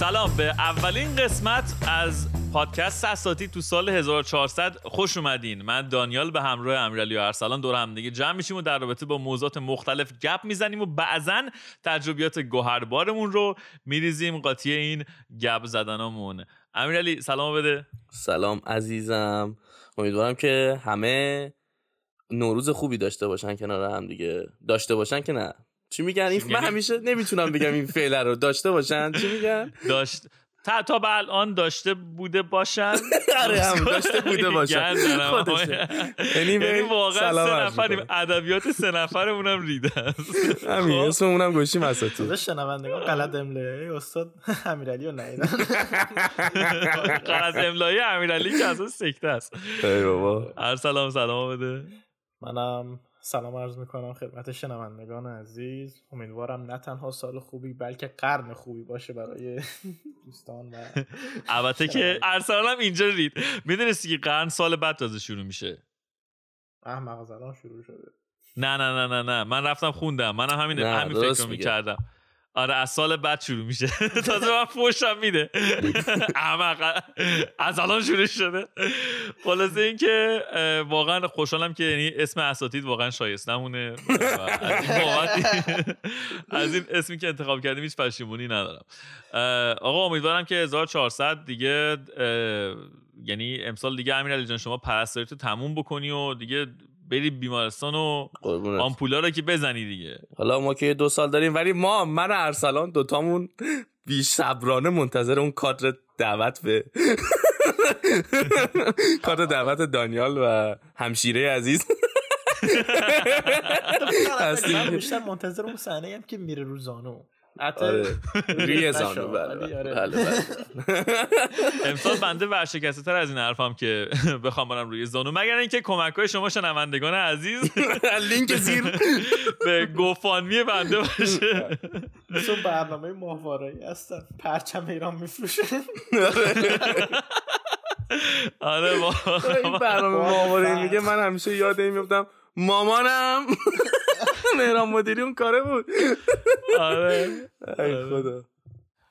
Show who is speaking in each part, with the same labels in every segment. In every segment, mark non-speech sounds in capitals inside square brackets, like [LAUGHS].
Speaker 1: سلام به اولین قسمت از پادکست اساتی تو سال 1400 خوش اومدین. من دانیال به همراه امیرعلی و ارسلان دور هم دیگه جمع میشیم و در رابطه با موضوعات مختلف گپ می‌زنیم و بعضا تجربیات گوهربارمون رو میریزیم قاطی این گپ زدنامون. امیرعلی سلام بده.
Speaker 2: سلام عزیزم. امیدوارم که همه نوروز خوبی داشته باشن کنار هم دیگه. داشته باشن که نه. چی میگن؟ این من همیشه نمی‌تونم بگم این فعل رو. داشته باشن؟ چی میگن؟
Speaker 1: داشت تا تا به الان داشته بوده باشن. [LAUGHS]
Speaker 2: آره هم داشته بوده باشن. خودشه.
Speaker 1: یعنی
Speaker 2: anyway،
Speaker 1: واقعا
Speaker 2: سلام
Speaker 1: سه نفریم. ادبیات سه نفرمون هم ریده است. [LAUGHS]
Speaker 2: همین اسممون هم گوشیم اساتی
Speaker 3: تازه شنوندگان غلط املایی استاد امیرعلی رو ندیدن
Speaker 1: از املای امیرعلی که اصلا سکته است.
Speaker 2: ای بابا.
Speaker 1: ارسلام سلام بده.
Speaker 3: منم سلام عرض می‌کنم خدمت شنوندگان عزیز. امیدوارم نه تنها سال خوبی بلکه قرن خوبی باشه برای [LAUGHS] دوستان و
Speaker 1: البته که ارسلان هم اینجا رید. می‌دونستی که قرن سال بعد تازه شروع میشه.
Speaker 3: احمق زدن شروع شده.
Speaker 1: نه نه نه نه نه. من رفتم خوندم. منم همین همین فکر. می‌کردم. آره از سال بعد شروع میشه. [LAUGHS] تازه من فوشم میده. [LAUGHS] احمق از الان شروع شده. خلاصه این که اه، واقعا خوشحالم که یعنی اسم اساتید واقعا شایستمونه [LAUGHS] از این اسمی که انتخاب کردیم هیچ پشیمونی ندارم. آقا امیدوارم که 1400 دیگه یعنی امسال دیگه امیرعلی جان شما پرستاری تموم بکنی و دیگه بری بیمارستان و. آمپولا رو که بزنی دیگه
Speaker 2: حالا ما که دو سال داریم ولی ما من ارسلان دوتامون بی صبرانه منتظر اون کادر دعوت به [LAUGHS] کادر دعوت دانیال و همشیره عزیز [LAUGHS] هستیم.
Speaker 3: بیشتر منتظر اون صحنه هم که میره رو زانو حتی [LAUGHS]
Speaker 2: آره. بله بله
Speaker 3: آره.
Speaker 2: بله بله.
Speaker 1: امسال بنده ورشکسته تر از این حرفم که [LAUGHS] بخوام برم روی زانو. مگر اینکه کمک های شما شنوندگان عزیز [LAUGHS]
Speaker 2: لینک زیر.
Speaker 1: به گوفانمی بنده باشه.
Speaker 3: مثل اون برنامه ماهوارایی هستن. پرچم ایران میفروشه.
Speaker 1: آره
Speaker 2: این
Speaker 1: واقعا
Speaker 2: برنامه ماهواره میگه من همیشه یاد این میفتم مامانم. [LAUGHS] مهران مدیری اون کاره بود.
Speaker 1: آره.
Speaker 2: ای خدا.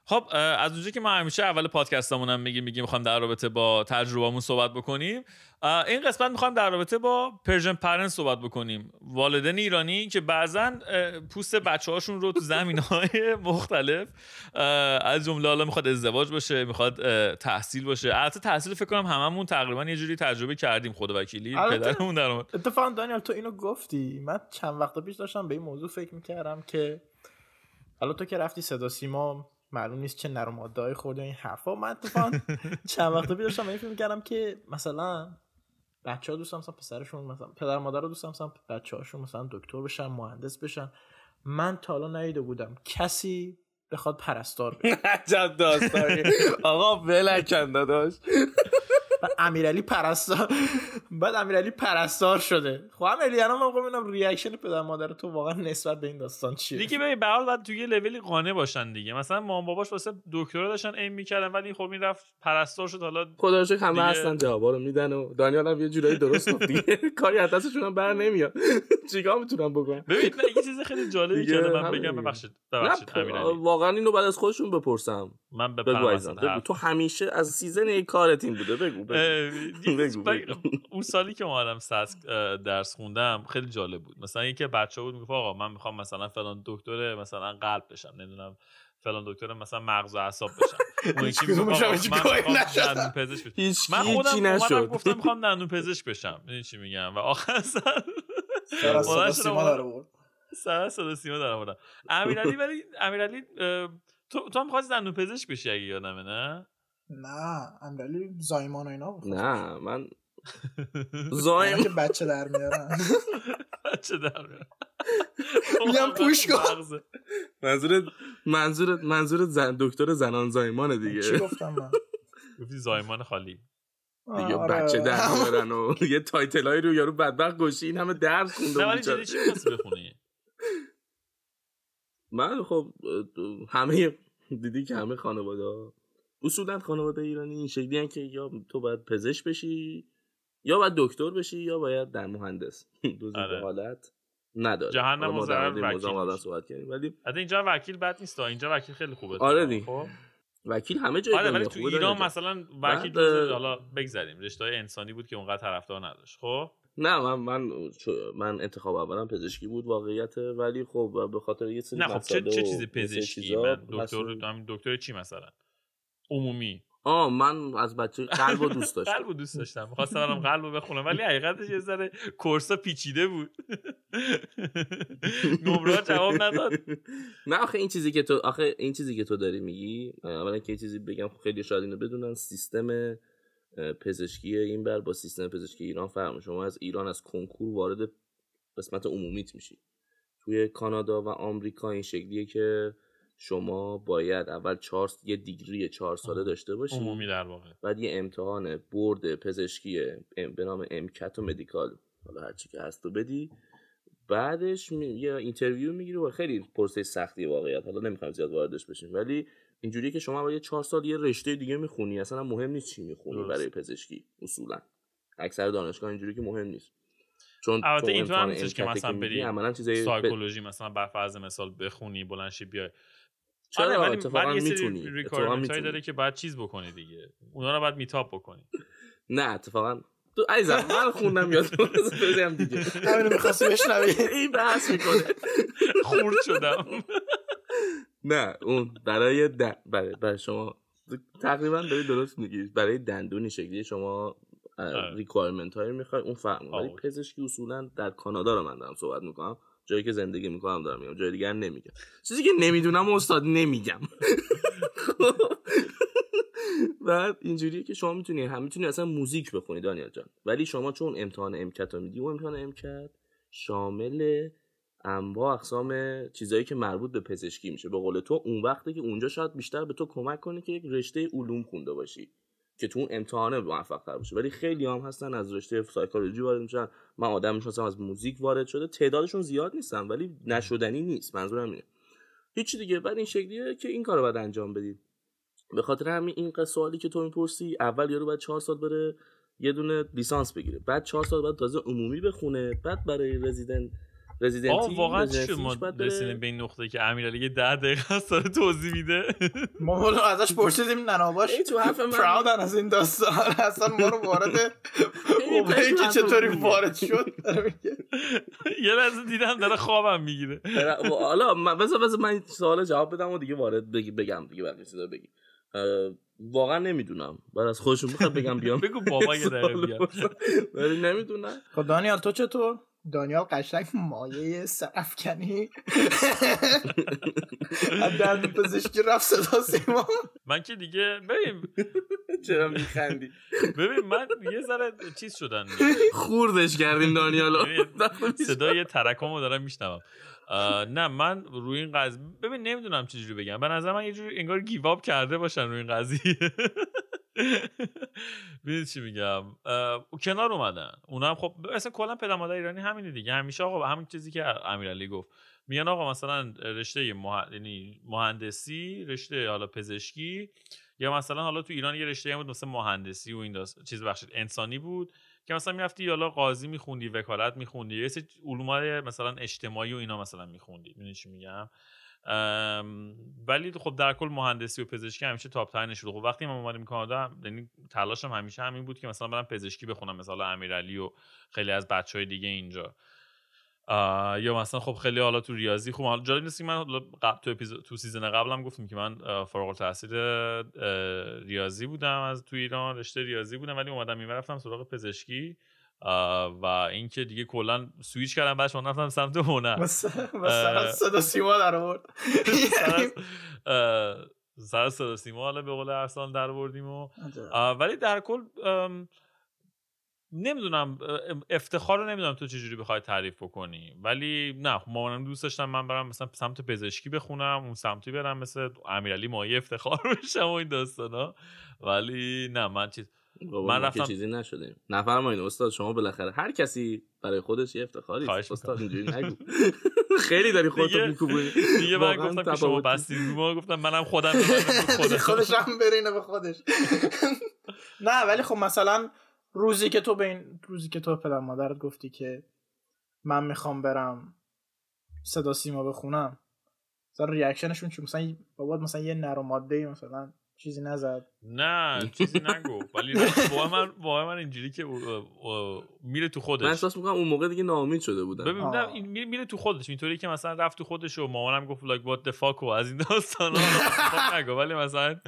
Speaker 1: خب از اونجا که ما همیشه اول پادکستمون هم میگیم میگیم می‌خوایم در رابطه با تجربهمون صحبت بکنیم. این قسمت می‌خوایم در رابطه با Persian parents صحبت بکنیم. والدین ایرانی که بعضا پوست بچه هاشون رو تو زمین های [LAUGHS] مختلف از جمله حالا می‌خواد ازدواج باشه می‌خواد تحصیل باشه. البته تحصیل فکر کنم هممون تقریبا یه جوری تجربه کردیم خدا وکیلی پدرمون در اومد.
Speaker 3: اتفاقا دانیال تو اینو گفتی. من چند وقت پیش داشتم به این موضوع فکر می‌کردم که حالا تو که رفتی صدا سیما معلوم نیست چه نرم خورده این حرفا. من اتفاقا [LAUGHS] چند وقت پیش داشتم این فکر می‌کردم که مثلا بچه ها دوست مثلا پسرشون مثلا پدر مادر رو دوست مثلا بچه هاشون مثلا دکتر بشن مهندس بشن. من تا حالا ندیده بودم. کسی بخواد پرستار بشه. [LAUGHS]
Speaker 2: عجب داستانی. آقا ولکن داداش.
Speaker 3: و امیرعلی پرستار. بعد امیرعلی پرستار شده. خب امیرعلی الان من می‌خوام ببینم ریاکشن پدر مادر تو واقعا نسبت به این داستان چیه؟
Speaker 1: دیگه ببین به هر حال باید توی یه لولی قانع باشن دیگه. مثلا مام باباش واسه دکترا داشتن این می‌کردن ولی خب این رفت پرستار شد. حالا
Speaker 2: خدا رو شکر همه هستن جوابا رو میدن و دانیال هم یه جورایی درست گفت دیگه. [LAUGHS] کاری از دستشون هم بر نمیاد. [LAUGHS] چیکار می‌تونم بکنم؟
Speaker 1: ببین یه چیز خیلی جالبی که من بگم. ببخشید امیرعلی.
Speaker 2: واقعا اینو بعد از خودشون بپرسم.
Speaker 1: من به
Speaker 2: تو همیشه از season یک کارت این بوده بگو.
Speaker 1: اون سالی که اومدم سسک درس خوندم خیلی جالب بود. مثلا یکی بچه بود می‌گفت آقا من می‌خوام مثلا فلان دکتر مثلا قلب بشم نمی‌دونم فلان دکتر مثلا مغز و اعصاب بشم. [LAUGHS] اون یکی من پزشک بشم. من خودم گفتم می‌خوام دندون پزشک بشم. می‌دونی چی میگم؟ و آخر [LAUGHS] سر
Speaker 3: سر صدا سیما. در آورد.
Speaker 1: سر صدا سیما در آوردم. امیرعلی ولی امیرعلی تو تو هم خواستی دندون پزشک بشی اگه یادمه نه؟
Speaker 4: نه امیرعلی زایمان و اینا
Speaker 2: نه من [LAUGHS] زایم
Speaker 4: که بچه در میارن
Speaker 1: بچه در میاد. [LAUGHS]
Speaker 4: میگم پوش کن.
Speaker 1: مغزه.
Speaker 2: منظورت منظورت منظورت زن دکتر زنان زایمانه دیگه
Speaker 4: چی گفتم من
Speaker 1: گفتی زایمان خالی
Speaker 2: دیگه
Speaker 4: آره.
Speaker 2: بچه در [LAUGHS] میارن و یه تایتل های رو یارو بدبخت گوشی این همه درس خونده
Speaker 1: نه ولی. جدی چی بخونی
Speaker 2: من خب همه دیدی که همه خانواده اصولا خانواده ایرانی این شکلی که یا تو باید پزشک بشی یا باید دکتر بشی یا باید در مهندس [LAUGHS] دو
Speaker 1: آره.
Speaker 2: حالت نداره
Speaker 1: جهنم و ضرر وکیل.
Speaker 2: صحبت کردیم ولی
Speaker 1: اینجا وکیل بد نیست اینجا وکیل خیلی خوبه
Speaker 2: آره دی.
Speaker 1: خب
Speaker 2: وکیل همه جای
Speaker 1: آره ولی تو ایران. مثلا
Speaker 2: بعد،
Speaker 1: وکیل
Speaker 2: اه،
Speaker 1: حالا بگذریم رشته انسانی بود که اونقدر طرفدار نداشت خب
Speaker 2: نه من من من انتخاب اولم پزشکی بود واقعیت ولی خب به خاطر یه سری
Speaker 1: نه خب چه چه چیزی پزشکی من دکتر دکتر چی مثلا عمومی.
Speaker 2: آه من از بچه قلب رو [LAUGHS] دوست داشتم
Speaker 1: قلبو دوست داشتم. می‌خواستم برم قلبو بخونم ولی حقیقتش یه ذره کورسا پیچیده بود. [LAUGHS] نمره جواب نداد.
Speaker 2: نه آخه این چیزی که تو آخه این چیزی که تو داری میگی اولا که یه چیزی بگم خیلی شاید اینو بدونن سیستم پزشکی این بر با سیستم پزشکی ایران فرق. شما از ایران از کنکور وارد قسمت عمومیت میشی. توی کانادا و آمریکا این شکلیه که شما باید اول چهار یه دیگری چهار ساله داشته باشی.
Speaker 1: عمومی در واقع.
Speaker 2: بعد یه امتحان برد پزشکی به نام MCAT و medical. حالا هرچی که هست رو بدی. بعدش می... یه interview می‌گیری و خیلی پرسه سختی واقعیت. حالا نمی‌خوام زیاد واردش بشیم ولی اینجوریه که شما باید چهار سال یه رشته دیگه می‌خونی. اصلا مهم نیست چی می‌خونی
Speaker 1: درست.
Speaker 2: برای پزشکی اصولا. اکثر دانشگاه اینجوری که مهم نیست. چون
Speaker 1: البته
Speaker 2: تو
Speaker 1: اینطور هم نیستش که مثلا بری
Speaker 2: عملاً چیزای ب-
Speaker 1: سایکولوژی مثلا بر فرض مثال بخونی بلنشی بیای.
Speaker 2: چرا
Speaker 1: آره ولی
Speaker 2: اتفاقا می‌تونی؟ اتفاقا می‌تونی.
Speaker 1: داره که باید چیز بکنی دیگه. اونا رو باید میتاپ بکنی. [LAUGHS]
Speaker 2: نه اتفاقا تو عزیزم من خوندم [LAUGHS] یاد بگم دیگه.
Speaker 4: همینو می‌خواستی بشنوی. [LAUGHS]
Speaker 2: این بحث می‌کنه.
Speaker 1: خورد شدم.
Speaker 2: نه اون برای. برای, برای شما تقریبا داری درست میگی. برای دندونی شکلی شما
Speaker 1: آره.
Speaker 2: ریکوایرمنت هایی می‌خوای اون فرق می‌کنه. ولی. پزشکی اصولا در کانادا رو من دارم صحبت می‌کنم. جایی که زندگی می‌کنم دارم میگم جای دیگر نمیگم. چیزی که نمی‌دونم استاد نمیگم. [LAUGHS] بعد اینجوریه که شما می‌تونی هم می‌تونی اصلا موزیک بخونی دانیال جان. ولی شما چون امتحان امکت رو میدی اون امتحان امکت شامل انواع اقسام چیزایی که مربوط به پزشکی میشه. به قول تو اون وقته که اونجا شاید بیشتر به تو کمک کنه که یک رشته علوم خونده باشی. که تو اون امتحانه موفق تر باشی ولی خیلی هم هستن از رشته سایکولوژی وارد میشن. من آدم می‌شناسم از موزیک وارد شده. تعدادشون زیاد نیستن ولی نشدنی نیست. منظورم اینه. هیچی دیگه. بعد این شکلیه که این کارو باید انجام بدید. به خاطر همین این سوالی که تو می‌پرسی اول یارو باید چهار سال بره یه دونه لیسانس بگیره. بعد چهار سال بعد تازه عمومی بخونه. بعد برای رزیدنت رزیدنتی
Speaker 1: آه واقعا چی شد
Speaker 2: رزیدنسیش
Speaker 1: ما
Speaker 2: باید بره-
Speaker 1: رسیدیم به این نقطه که امیرعلی یه ده دقیقه است داره توضیح میده؟
Speaker 4: ما والا ازش پرسیدیم نناباش
Speaker 2: تو حرف من-
Speaker 4: پراودن از این داستان. اصلا ما رو وارد موقعی که چطوری. وارد شد.
Speaker 1: یه لحظه دیدم داره خوابم می‌گیره.
Speaker 2: حالا من بذار بذار من سوال جواب بدم و دیگه وارد بگی بگم دیگه بقیه چیزا بگی واقعا نمی‌دونم. بعد از خودشون می‌خواد بگم بیام. [LAUGHS]
Speaker 1: بگو بابا یه دقیقه
Speaker 2: بپرسم. ولی نمی‌دونم.
Speaker 4: خب دانیال تو چطور؟ دانیال قشنگ مایه سرفکنی [LAUGHS] از درد پزشکی رفت صدا سیما.
Speaker 1: من که دیگه ببین. [LAUGHS]
Speaker 2: چرا میخندی؟
Speaker 1: ببین من یه ذره چیز شدن
Speaker 2: خوردش کردیم دانیالو
Speaker 1: صدای ترکامو دارم میشنوم. نه من روی این قضیه ببین نمی‌دونم چجوری بگم. به نظر من یه جوری انگار گیواب کرده باشن روی این قضیه. [LAUGHS] ببینید چی میگم؟ اه، کنار اومدن. اونا هم خب اصلا کلا پدر مادر ایرانی همینه دیگه. همیشه آقا همین چیزی که امیرعلی گفت. میگن آقا مثلا رشته. یعنی مهندسی رشته حالا پزشکی یا مثلا حالا تو ایران یه رشته بود مثلا مهندسی و این داست... چیز بخشید. انسانی بود که مثلا می‌رفتی حالا قاضی میخوندی وکالت میخوندی یه سری علوم مثلا اجتماعی و اینا مثلا میخوندی. می‌دونی چی میگم؟ ولی خب در کل مهندسی و پزشکی همیشه تاپ ترین شده. خب وقتی من اومدیم کانادا یعنی تلاشم همیشه همین بود که مثلا برم پزشکی بخونم مثلا امیرعلی و خیلی از بچه های دیگه اینجا. یا مثلا خب خیلی حالا تو ریاضی خوب. حالا جالب نیست که من قبل تو اپیزود تو season قبلم گفتم که من فارغ التحصیل ریاضی بودم از تو ایران رشته ریاضی بودم ولی اومدم این رفتم سراغ پزشکی. و اینکه دیگه کلا سویچ کردم بعدش من رفتم سمت هنر.
Speaker 4: مثلا صدا سیما در آورد. [LAUGHS]
Speaker 1: سر از صدا سیما حالا به قول ارسلان در بردیم و آه، ولی در کل نمی‌دونم افتخار رو نمی‌دونم تو چجوری بخوای تعریف بکنی. ولی نه خب مامانم دوست داشتم من برم مثلا سمت پزشکی بخونم اون سمتی برم مثل امیرعلی مایه افتخار [LAUGHS] بشم و این داستانا. ولی نه من چیز من رفتم-
Speaker 2: چیزی نشدیم. نفرمایید استاد شما بالاخره هر کسی برای خودش یه افتخاری استاد اینجوری نگو. [LAUGHS] خیلی داری خودت
Speaker 1: دیگه-
Speaker 2: میکوبونی.
Speaker 1: دیگه من گفتم که شما. بستید ما گفتم منم خودم. [LAUGHS]
Speaker 3: خودش هم برینه به خودش. [LAUGHS] نه ولی خب مثلا روزی که تو به این روزی که تو به پدر مادرت گفتی که من می‌خوام برم صدا سیما بخونم مثلا ریاکشنشون چی؟ مثلا بابا مثلا یه نر و ماده مثلا چیزی نزد.
Speaker 1: نه چیزی نگو. ولی با من با من اینجوری که او- او- میره تو
Speaker 2: من
Speaker 1: خودش
Speaker 2: احساس می‌کنم اون موقع دیگه ناامید شده بودم.
Speaker 1: ببین. نه این میره, میره تو خودش. اینطوری که مثلا رفت تو خودش و مامانم گفت لاک وات دفاک و از این داستانا [LAUGHS] خب نگو. ولی مثلا [LAUGHS]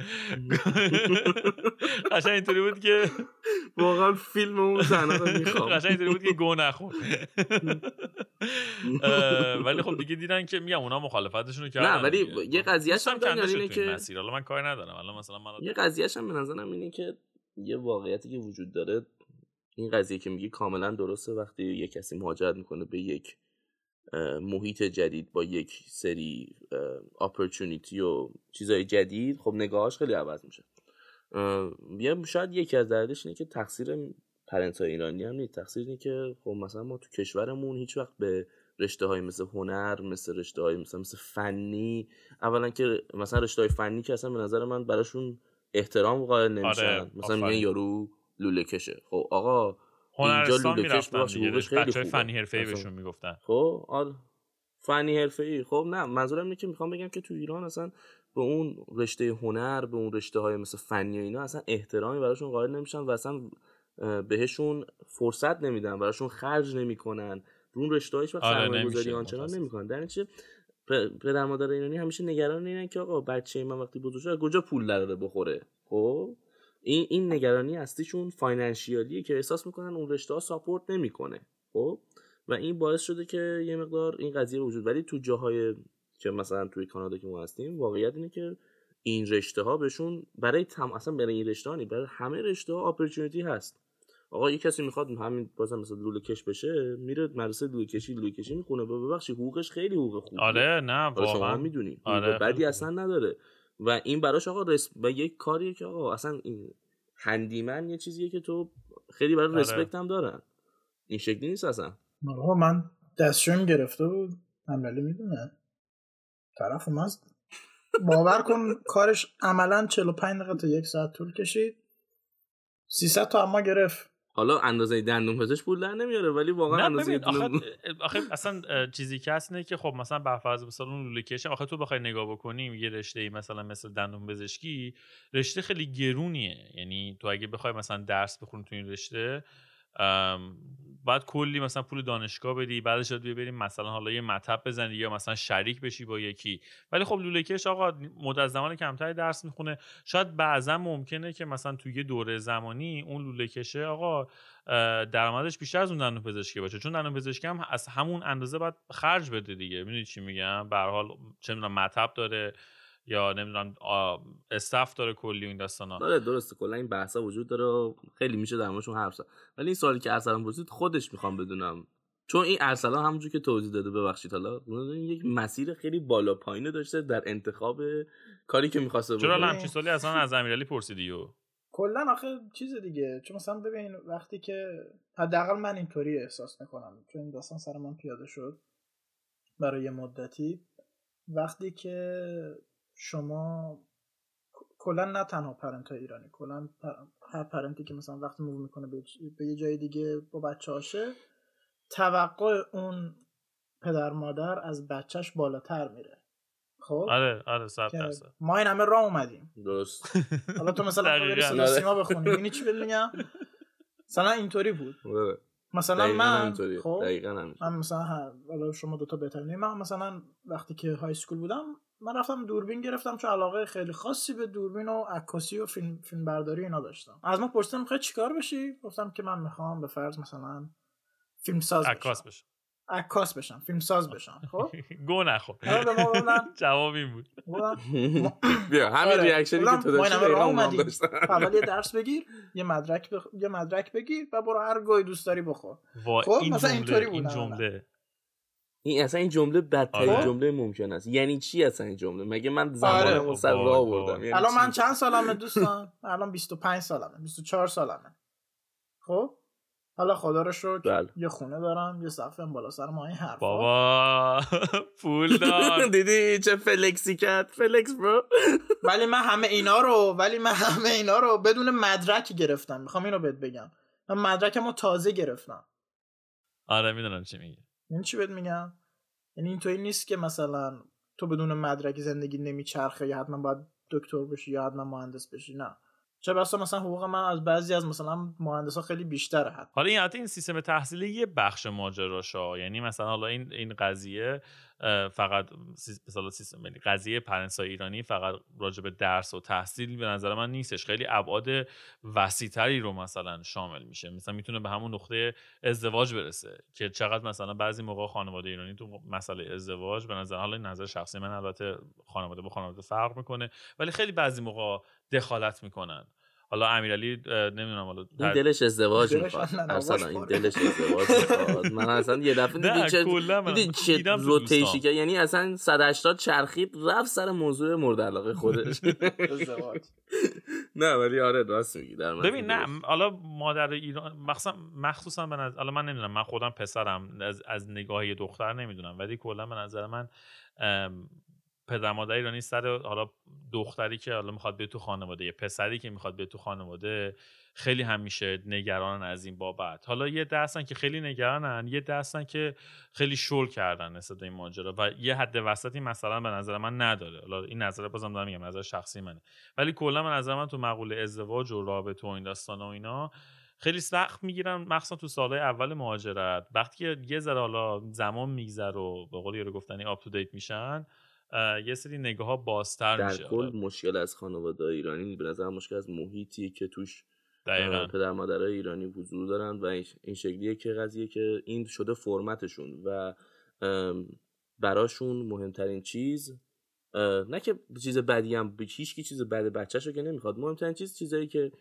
Speaker 1: قشنگ اینطوری بود که
Speaker 2: واقعا فیلم اون زنه رو می‌خوام. [LAUGHS]
Speaker 1: قشنگ اینطوری بود که گو نخور. ولی خب دیگه دیدن که میگم اونا مخالفتشون رو کردن
Speaker 2: نه ولی. یه قضیه
Speaker 1: دوستم
Speaker 2: هم
Speaker 1: این
Speaker 2: که
Speaker 1: مسیر. حالا من کاری ندارم. الان مثلا من
Speaker 2: یه قضیهش هم به نظرم اینه که یه واقعیتی که وجود داره این قضیه که میگی کاملا درسته. وقتی یه کسی مهاجرت می‌کنه به یک محیط جدید با یک سری اپورتونیتی و چیزای جدید خب نگاهاش خیلی عوض میشه. یه شاید یکی از دردش اینه که تقصیر پرنت ایرانی هم نیست. تقصیر اینه که خب مثلا ما تو کشورمون هیچ وقت به رشته های مثل هنر مثل رشته های مثل, مثل فنی. اولا که مثلا رشته های فنی که اصلا به نظر من براشون احترام قائل نمیشن.
Speaker 1: آره،
Speaker 2: مثلا میگن. یارو لوله کشه. خب آقا
Speaker 1: هنرستان
Speaker 2: لوله کش حقوقش خیلی خوبه.
Speaker 1: فنی حرفه ای
Speaker 2: اصلا.
Speaker 1: بهشون می‌گفتن.
Speaker 2: خب آره. فنی حرفه ای خب نه منظورم اینه که می‌خوام بگم که تو ایران اصلا به اون رشته هنر به اون رشته های مثل فنی و اینا اصلا احترامی براشون قائل نمیشن و اصلا بهشون فرصت نمیدن براشون خرج نمی‌کنن. اون رشته هایش و
Speaker 1: آره،
Speaker 2: سرمایه گذاری آنچنان. نمی‌کنن. در نتیجه پدر مادر ایرانی همیشه نگران اینن که آقا بچه من وقتی بزرگ شد کجا پول داره بخوره؟ خب؟ این این نگرانی اصلیشون فاینانشیالیه که احساس می‌کنن اون رشته ها ساپورت نمی‌کنه. خب؟ و این باعث شده که یه مقدار این قضیه وجود ولی تو جاهای که مثلا توی کانادا که ما هستیم واقعیت اینه که این رشته ها بهشون برای تم اصلا برای این رشته ها نی، برای همه رشته ها اپورتونتی هست. آقا یه کسی می‌خواد همین بازم مثلا لوله کش بشه میره مدرسه لوله کشی لوله کشی می‌خونه. ببخشید حقوقش خیلی حقوق خوبه
Speaker 1: آره نه
Speaker 2: شما
Speaker 1: واقعا.
Speaker 2: هم می‌دونی
Speaker 1: آره،
Speaker 2: بدی
Speaker 1: خیلی
Speaker 2: اصلا نداره. و این براش آقا رس... و یک کاریه که آقا اصلا این هندیمن یه چیزیه که تو خیلی برای
Speaker 1: آره.
Speaker 2: رسپکت هم دارن. این شکلی نیست اصلا.
Speaker 3: آقا من دستشویم گرفته بود. امیرعلی می‌دونه. طرف اومد. باور کن کارش عملا 45 دقیقه تا یک ساعت طول کشید. 300 تا اما گرفت.
Speaker 2: حالا اندازه دندون پزشک پول در نمیاره ولی واقعا
Speaker 1: نه
Speaker 2: اندازه
Speaker 1: آخه, آخه اصلا چیزی که هست اینه که خب مثلا برفرض مثلا اون لوله کشه آخه تو بخوای نگاه بکنی یه رشته ای مثلا مثل دندون پزشکی رشته خیلی گرونیه. یعنی تو اگه بخوای مثلا درس بخونی تو این رشته باید کلی مثلا پول دانشگاه بدی بعدش شاید بریم مثلا حالا یه مطب بزنی یا مثلا شریک بشی با یکی. ولی خب لوله کش آقا مدت زمان کمتری درس می‌خونه. شاید بعضا ممکنه که مثلا توی یه دوره زمانی اون لوله کشه آقا درآمدش بیشتر از اون دندون پزشکی باشه. چون دندون پزشکی هم از همون اندازه باید خرج بده دیگه. می‌دونی چی میگم؟ به حال چه می‌دونم مطب داره. یا نمی‌دونم استف داره کلی این داستانا.
Speaker 2: آره درسته. کلا این بحثا وجود داره و خیلی میشه در موردشون حرف زد. ولی این سوالی که ارسلان پرسید خودش می‌خوام بدونم. چون این ارسلان همونجور که توضیح داده ببخشید حالا اون یک مسیر خیلی بالا پایینه داشته در انتخاب کاری که می‌خواسته
Speaker 1: چرا. همچین سوالی اصلا از امیرعلی پرسیدی و؟
Speaker 3: کلا آخه چیز دیگه. چون مثلا ببین وقتی که حداقل من اینطوری احساس می‌کنم. چون این داستان سر من پیاده شد برای مدتی. وقتی که شما کلا نه تنها پرنت های ایرانی کلا پر- هر پرنتی که مثلا وقتی موو می‌کنه به, به یه جای دیگه با بچه هاشه توقع اون پدر مادر از بچهش بالاتر میره خب
Speaker 1: آره آره صد درصد
Speaker 3: ما این همه راه اومدیم
Speaker 2: درست [LAUGHS]
Speaker 3: حالا تو مثلا بری. صدا سیما بخونی اینی چی بهت میگم مثلا اینطوری بود
Speaker 2: آره.
Speaker 3: مثلا من. خب
Speaker 2: دقیقاً.
Speaker 3: من مثلا حالا شما دوتا بهتر می‌دونید. من مثلا وقتی که های سکول بودم من رفتم دوربین گرفتم چون علاقه خیلی خاصی به دوربین و عکاسی و فیلم فیلم برداری اینا داشتم. از من پرسیدم می‌خوای چیکار بشی؟ گفتم که من می‌خوام به فرض مثلا فیلم ساز
Speaker 1: عکاس
Speaker 3: بشم. عکاس بشم فیلم ساز بشم. خب؟ [LAUGHS]
Speaker 1: گو نخور.
Speaker 3: آره، ما گفتن- [LAUGHS]
Speaker 1: جواب این بود. [LAUGHS]
Speaker 2: بیا همین
Speaker 3: آره.
Speaker 2: ریاکشنی که
Speaker 3: گفتم
Speaker 2: تو
Speaker 3: ما این
Speaker 2: داشتی.
Speaker 3: اول یه درس بگیر یه مدرک. یه مدرک بگیر و برو هر گاهی دوست داری بخور.
Speaker 1: وا
Speaker 3: خب،
Speaker 1: این
Speaker 3: مثلا اینطوری
Speaker 1: این
Speaker 3: بود
Speaker 1: جمله.
Speaker 2: این اصلا این جمله بدترین
Speaker 1: آره.
Speaker 2: جمله ممکن است. یعنی چی اصلا این جمله؟ مگه من زمانمو
Speaker 3: آره.
Speaker 2: سر
Speaker 1: وای،
Speaker 2: راه. آوردم یعنی
Speaker 3: الان من؟ چند سالمه [LAUGHS] دوستان؟ الان 25 سالمه 24 سالمه. خب؟ حالا خدا رو شکر
Speaker 2: بله.
Speaker 3: یه خونه دارم یه سقف بالا سر ما این حرفا.
Speaker 1: بابا پول دار. [LAUGHS]
Speaker 2: دیدی چه فلکسی کرد؟ فلکس برو. [LAUGHS]
Speaker 3: ولی من همه اینا رو ولی من همه اینا رو بدون مدرک گرفتم. می‌خوام اینو بهت بگم. من مدرکمو تازه گرفتم.
Speaker 1: آره می‌دونم چی میگی.
Speaker 3: این چی بهت میگم؟ یعنی اینطوری نیست که مثلا تو بدون مدرک زندگی نمیچرخه یا حتما باید دکتر بشی یا حتما مهندس بشی نه. چه بسا مثلا حقوق من از بعضی از مثلا مهندس ها خیلی بیشتره حتی.
Speaker 1: حالا این حتی این سیستم تحصیلی یه بخش ماجراشه. یعنی مثلا حالا این این قضیه فقط مثلا سیستم یعنی قضیه پرنسای ایرانی فقط راجع به درس و تحصیل به نظر من نیستش. خیلی ابعاد وسیعتری رو مثلا شامل میشه. مثلا می‌تونه به همون نقطه ازدواج برسه که چقدر مثلا بعضی موقع خانواده ایرانی تو مسئله ازدواج به نظر حالا نظر شخصی من البته خانواده با خانواده فرق می‌کنه ولی خیلی بعضی موقع دخالت می‌کنن. حالا امیرعلی نمی‌دونم حالا
Speaker 2: این دلش ازدواج می‌خواد. ارسلان این. دلش ازدواج می‌خواد. من اصلا یه دفعه [LAUGHS] دیدی چه
Speaker 1: من.
Speaker 2: دیدی چه روتیشی. که یعنی اصلا 180 چرخید رفت سر موضوع مورد علاقه خودش. [LAUGHS] نه ولی آره راست میگی در من
Speaker 1: ببین نه حالا مادر ایران مخصوصا مخصوصا به نظر حالا من نمی‌دونم من خودم پسرم از, از نگاه دختر نمی‌دونم ولی کلا به نظر من پدر مادر ایرانی سر حالا دختری که حالا می‌خواد به تو خانواده یه پسری که می‌خواد به تو خانواده خیلی همیشه نگرانن از این بابت. حالا یه دستن که خیلی نگرانن یه دستن که خیلی شل کردن نسبت این ماجرا و یه حد وسطی مثلا به نظر من نداره. حالا این نظر بازم دارم میگم نظر شخصی منه. ولی کلا به نظر من تو مقوله ازدواج و رابطه و این داستان و اینا خیلی سخت می‌گیرن مخصوصا تو سالهای اول مهاجرت. وقتی که یه ذره حالا زمان میگذره و به قول یارو گفتنی آپ تو دیت میشن یه سری نگاه ها بازتر
Speaker 2: در
Speaker 1: میشه
Speaker 2: کل مشکل از خانواده ایرانی به نظر مشکل از محیطی که توش
Speaker 1: دقیقا.
Speaker 2: پدر مادرای ایرانی حضور دارن و این- شکلیه که قضیه که این شده فرمتشون و براشون مهمترین چیز نه که چیز بدی هم هیچ کی چیز بد بچه‌شو که نمی‌خواد. مهمترین چیز چیزایی که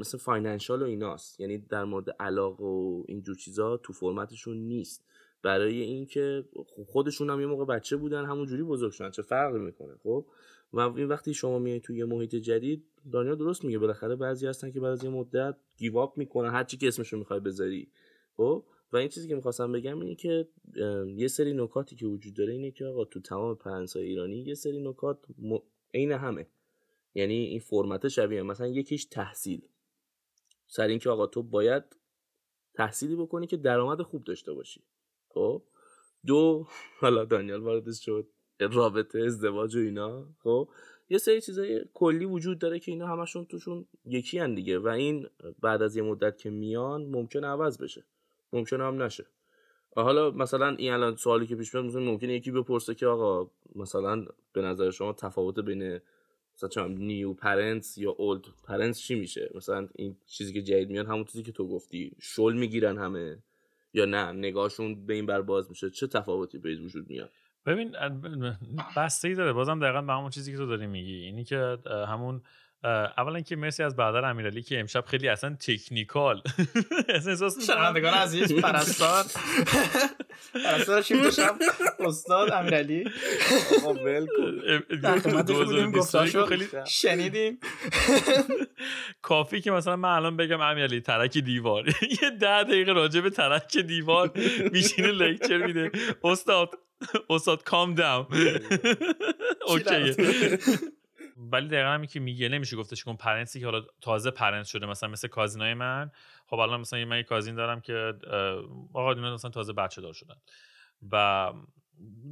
Speaker 2: مثل فاینانشال و ایناست. یعنی در مورد علاقه و اینجور چیزا تو فرمتشون نیست. برای اینکه خودشون هم یه موقع بچه بودن همون جوری بزرگ شدن چه فرقی می‌کنه خب؟ و این وقتی شما میای توی یه محیط جدید دانیال درست میگه بالاخره بعضی هستن که بعد از یه مدت گیواب می‌کنن هر چی که اسمشو می‌خوای بذاری خب؟ و این چیزی که می‌خواستم بگم اینه که یه سری نکاتی که وجود داره اینه که آقا تو تمام پرنسای ایرانی یه سری نکات م... عین همه. یعنی این فرمت شبیه. مثلا یکیش تحصیل. سر اینکه آقا تو باید تحصیلی بکنی که درآمد خوب داشته باشی. خب؟ دو حالا دانیال واردش شد. رابطه ازدواج و اینا خب؟ یه سری چیزای کلی وجود داره که اینا همشون توشون یکی هن دیگه و این بعد از یه مدت که میان ممکن عوض بشه. ممکن هم نشه. حالا مثلا این الان سوالی که پیش میاد مثلا ممکنه یکی بپرسه که آقا مثلا به نظر شما تفاوت بین مثلا نیو پرنتس یا اولد پرنتس چی میشه؟ مثلا این چیزی که جدید میاد همون چیزی که تو گفتی شل می‌گیرن همه. یا نه؟ نگاهشون به این بر باز میشه. چه تفاوتی بین وجود میاد؟
Speaker 1: ببین بسته ای داره. بازم دقیقا به همون چیزی که تو داری میگی. اینی که همون اولا که مرسی از برادر امیرعلی که امشب خیلی اصلا تکنیکال. [LAUGHS] احساس
Speaker 3: شنوندگان عزیز [LAUGHS] پرستار. پرستار شیفت شب. استاد امیرعلی.
Speaker 2: آقا ول کن.
Speaker 3: در خدمتش بودیم
Speaker 1: 2021
Speaker 3: گفتاشو
Speaker 1: خیلی
Speaker 3: شنیدیم. [LAUGHS]
Speaker 1: کافی که مثلا من الان بگم امیرعلی ترک دیوار. یه ده دقیقه راجع به ترک دیوار میشینه لکچر میده. استاد استاد calm down okay ـه. ولی دقیقا همین که میگه نمیشه گفتش که اون parent ی که حالا تازه parent شده مثلا مثل cousin های من خب الان مثلا من یه cousin دارم که آقا مثلا تازه بچه دار شدن. و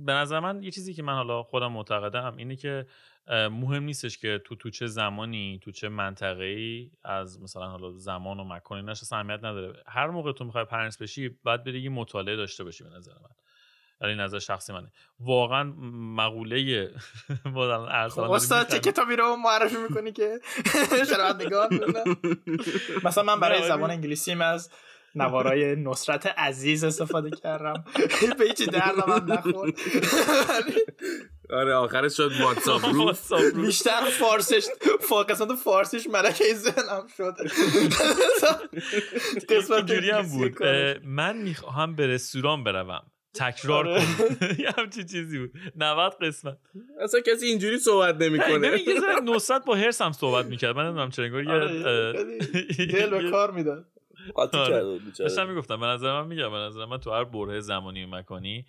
Speaker 1: به نظر من یه چیزی که من حالا خودم معتقدم اینه که مهم نیستش که تو تو چه زمانی تو چه منطقه ای از مثلا حالا زمان و مکان ایناش اهمیت نداره. هر موقع تو می‌خوای parent بشی باید بری یه مطالعه داشته باشی به نظر من. یعنی نظر شخصی منه. واقعا مقوله [LAUGHS] الان ارسلان
Speaker 3: خب استاد چه. کتابی رو معرفی می‌کنی که؟ [LAUGHS] شنوندگان. [LAUGHS] مثلا من برای زبان انگلیسیم از نوارای نصرت عزیز استفاده کردم. به هیچی درد من نخورد
Speaker 2: آره آخرش شد واتساپ رو.
Speaker 3: بیشتر فارسش فا- قسمت فارسیش ملکه ذهنم شد. قسمت
Speaker 1: اینجوری هم بود. من می‌خواهم به رستوران بروم. تکرار
Speaker 3: آره.
Speaker 1: کن [LAUGHS] یه همچین چیزی بود. 90 قسمت.
Speaker 2: اصلا کسی اینجوری صحبت نمی‌کنه.
Speaker 1: ببین یه ذره [LAUGHS] با هرس هم صحبت می‌کرد. من نمی‌دونم چرا انگار
Speaker 3: آره،
Speaker 1: یه
Speaker 3: خیلی [LAUGHS] دل به کار می‌داد.
Speaker 1: آره.
Speaker 2: بود بیچاره.
Speaker 1: داشتم می‌گفتم به نظر من میگم به نظر من تو هر بره زمانی و مکانی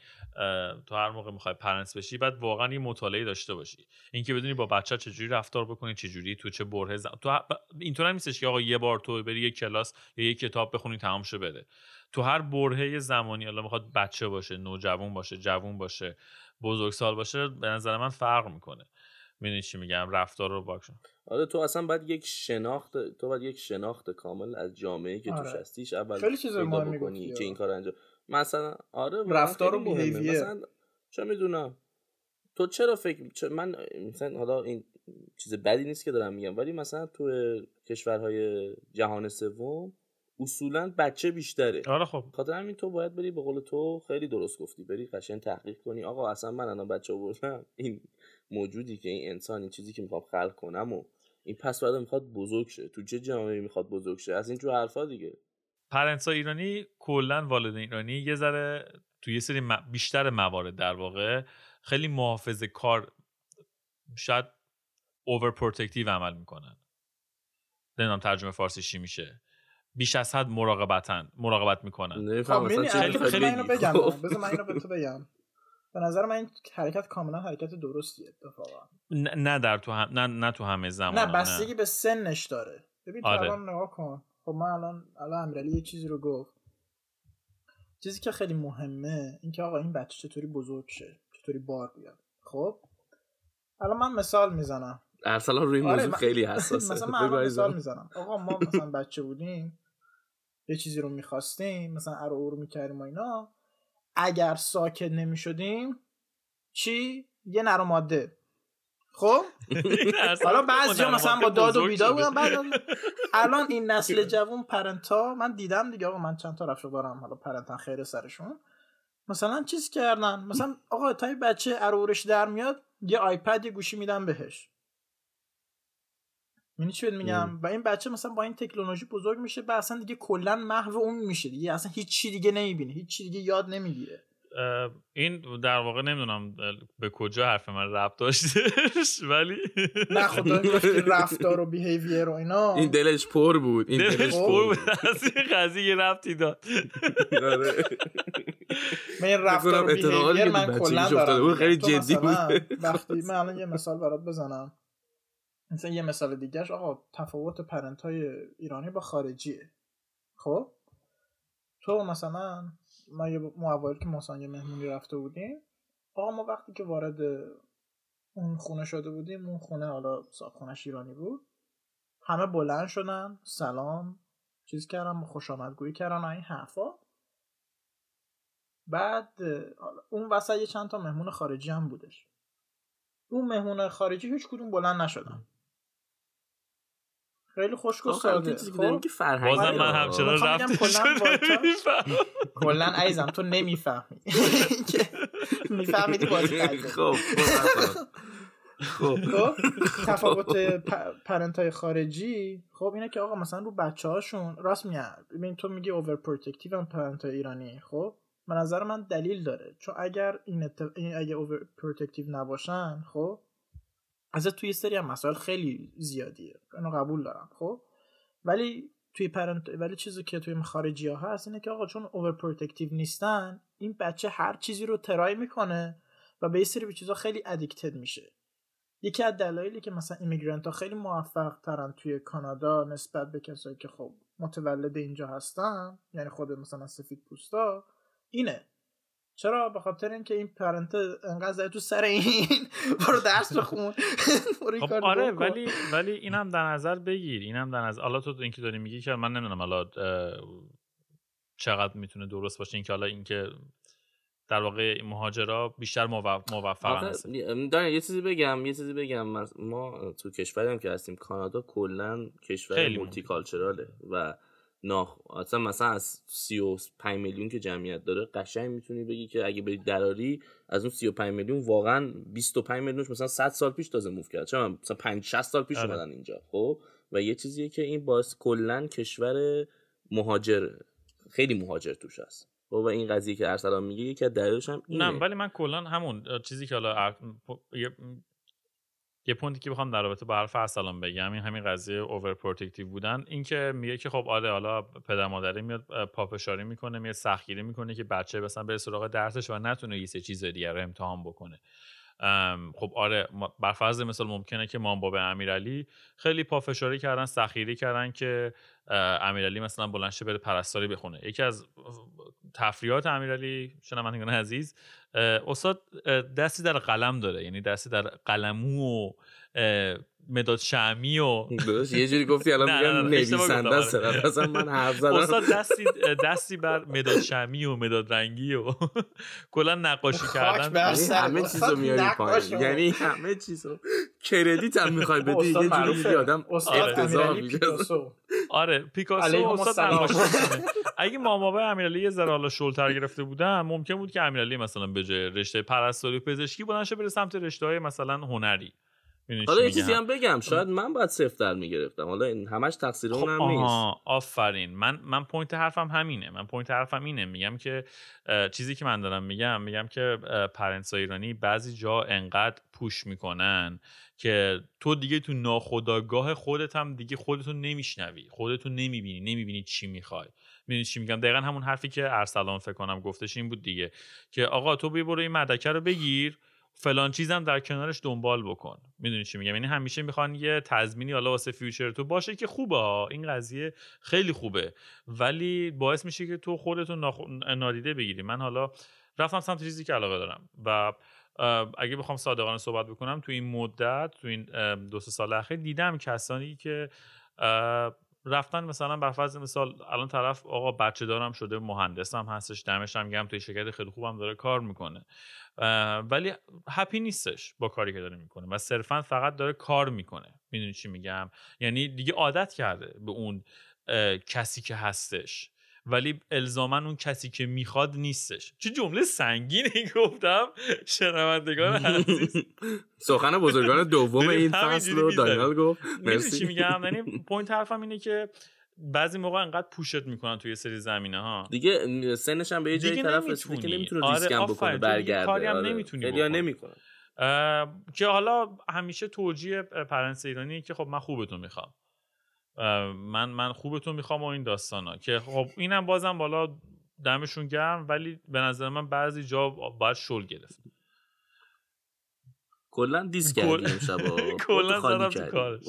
Speaker 1: تو هر موقع می‌خوای پرنس بشی بعد واقعا یه مطالعه داشته باشی اینکه بدونی با بچه چجوری رفتار بکنی چجوری تو چه بره زم... تو ه- اینطور هم نیستش که آقا یه بار تو بری یه کلاس یا یه کتاب بخونی تمام شه بره تو هر برهه زمانی حالا می‌خواد بچه باشه نوجوان باشه جوون باشه بزرگسال باشه به نظر من فرق می‌کنه می‌دونی چی میگم رفتار رو باکشن
Speaker 2: آره تو اصلا باید یک شناخت تو باید یک شناخت کامل از جامعه که توش
Speaker 3: آره.
Speaker 2: هستیش اول
Speaker 3: خیلی چیز مهمی
Speaker 2: بکنی
Speaker 3: گفتی،
Speaker 2: که این
Speaker 3: آره.
Speaker 2: کار انجام مثلا آره
Speaker 3: رفتار و
Speaker 2: مهمه. مثلا چه می‌دونم تو چرا فکر چه- من مثلا حالا این چیز بدی نیست که دارم میگم ولی مثلا تو کشورهای جهان سوم اصولا بچه بیشتره
Speaker 1: آره خب
Speaker 2: خاطر همین تو باید بری به قول تو خیلی درست گفتی بری قشنگ تحقیق کنی آقا اصلا من الان بچه آوردم این موجودی که این انسان این چیزی که می‌خوام خلق کنم و این پس بعد می‌خواد بزرگ شه. تو چه جامعه می‌خواد بزرگ شه؟ از این جو حرفا دیگه.
Speaker 1: پرنس ایرانی کلا والدین ایرانی. یه ذره تو یه سری م- بیشتر موارد در واقع خیلی محافظه کار شاید overprotective عمل می‌کنن. نمی‌دونم ترجمه فارسی چی میشه. بیش از حد مراقبتن مراقبت می‌کنن.
Speaker 3: خب البته
Speaker 1: خیلی-
Speaker 3: بذار من اینو
Speaker 2: خیلی-
Speaker 3: بگم
Speaker 2: خب.
Speaker 3: بذار من اینو به تو بگم. به نظر من این حرکت کاملا حرکت درستی اتفاقا.
Speaker 1: نه نه در تو هم نه, نه تو همه زمان
Speaker 3: نه بستگی به سنش داره. ببین تو
Speaker 1: آره.
Speaker 3: الان نگاه کن. خب من الان الان امیرعلی یه چیزی رو گفت. چیزی که خیلی مهمه اینکه آقا این بچه چطوری بزرگ شه چطوری بار بیاد. خب؟ الان من مثال می‌زنم.
Speaker 2: ارسلان روی این
Speaker 3: آره،
Speaker 2: موضوع خیلی [LAUGHS] حساسه.
Speaker 3: مثلا من. مثال می‌زنم. آقا ما مثلا بچه بودیم یه چیزی رو می‌خواستیم مثلا ارو رو می‌کردیم و اینا. اگر ساکت نمی‌شدیم چی؟ یه نر و ماده. خب؟ [LAUGHS] حالا بعضی مثلا با داد و بیداد بودن بعد [LAUGHS] الان این نسل جوون پرنتا من دیدم دیگه آقا من چند تا رفیق دارم حالا پرنتا خیر سرشون. مثلا چیز کردن؟ مثلا آقا تا بچه ارورش در میاد یه آیپد یه گوشی میدن بهش. یعنی چی میگم؟ و این بچه مثلا با این تکنولوژی بزرگ میشه و اصلا دیگه کلا محو اون میشه دیگه. اصلا هیچ چی دیگه نمی‌بینه هیچ چی دیگه یاد نمی‌گیره.
Speaker 1: این در واقع نمی‌دونم به کجا حرف من ربط داشتش ولی
Speaker 3: نه خدا گفتی [LAUGHS] رفتار و بیهیویر و اینا.
Speaker 2: این دلش پر بود این
Speaker 1: دلش
Speaker 2: دلش
Speaker 1: پر بود. [LAUGHS] از این قضیه یه ربطی داد.
Speaker 2: آره.
Speaker 3: من این رفتار و بیهیویر من کلا دارم
Speaker 2: خیلی جدی بود.
Speaker 3: وقتی من الان یه مثال برات بزنم. مثلا یه مثال دیگهش آقا تفاوت پرنت های ایرانی با خارجیه. خب؟ تو مثلا ما یه ما اوایل که مثلا یه مهمونی رفته بودیم آقا ما وقتی که وارد اون خونه شده بودیم اون خونه حالا خونش ایرانی بود همه بلند شدن سلام چیز کردن خوش آمدگویی کردن این حرفا. بعد اون وسط یه چند تا مهمون خارجی هم بودش. اون مهمون خارجی هیچ کدوم بلند نشدن. خیلی
Speaker 2: آخه البته
Speaker 3: ساده
Speaker 2: چیزی که داریم
Speaker 3: خب
Speaker 2: که فرهنگی
Speaker 1: بازم من. همچنان
Speaker 3: بگم
Speaker 1: ربطش
Speaker 3: کلاً عزیزم تو نمی‌فهمی که [LAUGHS] میفهمیدی بازی.
Speaker 2: خب خب خب
Speaker 3: خب تفاوت parent های خارجی خب اینه که آقا مثلا رو بچه هاشون راست میاد ببین تو میگی overprotective هم parent های ایرانی خب به نظر من دلیل داره چون اگر. این اگه overprotective نباشن خب از تو یه سری هم مسائل خیلی زیادیه. اینو قبول دارم خب؟ ولی توی parent ولی چیزی که توی خارجی ها هست اینه که آقا چون overprotective نیستن این بچه هر چیزی رو try می‌کنه و به سری به چیزا خیلی ادیکتد میشه. یکی از دلایلی که مثلا ایمیگرنت ها خیلی موفق ترن توی کانادا نسبت به کسایی که خب متولد اینجا هستن یعنی خود مثلا سفید پوستا اینه. چرا؟ به خاطر اینکه این پرنت انقدر تو سر این. [LAUGHS] برو درس بخون. [LAUGHS]
Speaker 1: خب آره. ولی ولی اینم در نظر بگیر. اینم در نظر حالا تو اینکه داری میگی که من نمی‌دونم حالا چقدر می‌تونه درست باشه. اینکه حالا اینکه در واقع مهاجرا بیشتر موف- موفقن هستن.
Speaker 2: یه چیزی بگم یه چیزی بگم. ما تو کشوری هم که هستیم کانادا کلا کشور مولتی کالچراله و ناخ اصلا مثلا از 35 میلیون که جمعیت داره قشنگ می‌تونی بگی که اگه بری دراری از اون 35 میلیون واقعا 25 میلیونش مثلا 100 سال پیش تازه موو کرد. چون مثلا 5 60 سال پیش
Speaker 1: آره.
Speaker 2: اومدن اینجا خب؟ و یه چیزیه که این باعث کلا کشور مهاجر خیلی مهاجر توش هست. خب؟ و این قضیه که ارسلان میگه یکی از دلایلش هم اینه.
Speaker 1: نه ولی من کلا همون چیزی که حالا ار... یه... point ی که بخوام در رابطه با حرف ارسلان بگم این همین قضیه overprotective بودن. این که میگه که خب آره حالا پدر مادری میاد پافشاری می‌کنه میاد سختگیری می‌کنه که بچه مثلا بره سراغ درسش و نتونه یه سه چیز دیگه رو امتحان بکنه. خب آره بر فرض مثال ممکنه که مام بابا امیرعلی خیلی پافشاری کردن سخیری کردن که امیرعلی مثلا بلنشه بره پرستاری بخونه. یکی از تفریحات امیرعلی شنوندگان عزیز استاد دستی در قلم داره یعنی دستی در قلمو و مداد شمی و
Speaker 2: یه جوری گفتی الان [LAUGHS] میگم نویسنده است اصلا من حرف زدم.
Speaker 1: استاد دستی دستی بر مداد شمی و مداد رنگی و [LAUGHS] کلا نقاشی کردن.
Speaker 2: همه چیزو میاری پایین. یعنی همه چیزو. credit هم می‌خوای بدی یه جوری میگی آدم افتضاح میشه
Speaker 1: آره پیکاسو استاد نقاشی اگه ماما امیرعلی یه ذره حالا شل‌تر گرفته بودن ممکن بود که امیرعلی مثلا به جای رشته پرستاری پزشکی بلند بره سمت رشته های مثلا هنری.
Speaker 2: حالا یه چیزی هم بگم شاید من باید صفر می‌گرفتم. حالا این همش تقصیر
Speaker 1: خب
Speaker 2: اونم نیست.
Speaker 1: آفرین. من من point حرفم همینه. من point حرفم اینه. میگم که چیزی که من دارم میگم میگم که parents ایرانی بعضی جا انقدر push می‌کنن که تو دیگه تو ناخداگاه خودت هم دیگه خودتو نمیشنوی. خودتو نمی‌بینی. نمی‌بینی چی می‌خوای. می‌دونی چی میگم؟ دقیقا همون حرفی که ارسلان فکر کنم گفتش این بود دیگه. که آقا تو بیا برو این مدرکه رو بگیر. فلان چیزم در کنارش دنبال بکن. می‌دونی چی میگم؟ یعنی همیشه می‌خوان یه تضمینی حالا واسه future تو باشه که خوبه ها. این قضیه خیلی خوبه. ولی باعث میشه که تو خودتون ناخ... نادیده بگیری. من حالا رفتم سمت چیزی که علاقه دارم و اگه بخوام صادقانه صحبت بکنم تو این مدت تو این دو سال اخیر دیدم کسانی که رفتن مثلا بر فرض مثال الان طرف آقا بچه دارم شده مهندسم هستش دمش هم گم توی شرکت خیلی خوبم داره کار می‌کنه. ولی هپی نیستش با کاری که داره می‌کنه و صرفا فقط داره کار می‌کنه. می‌دونی چی میگم؟ یعنی دیگه عادت کرده به اون کسی که هستش. ولی الزاما اون کسی که می‌خواد نیستش. چه جمله سنگینی گفتم. شنوندگان [LAUGHS] عزیز.
Speaker 2: سخن بزرگان دوم این فصل رو دانیال گفت. مرسی.
Speaker 1: چی میگم؟ یعنی [LAUGHS] point حرفم اینه که بعضی موقع انقدر push ت می‌کنن تو یه سری زمینه ها.
Speaker 2: دیگه سنش هم به یه جایی طرف رسیده که نمی‌تونه آره ریسک هم بکنه برگرده.
Speaker 1: کاری هم نمی‌تونی
Speaker 2: یا نمی‌کنه
Speaker 1: که حالا همیشه توجیه پرنس ایرانی که خب من خوبتون می‌خوام. من من خوبتون می‌خوام و این داستانا. که خب اینم بازم بالا دمشون گرم ولی به نظر من بعضی جا باید شل گرفت.
Speaker 2: کلا دیس کردی امشب [LAUGHS]
Speaker 1: کلا زدم تو کارش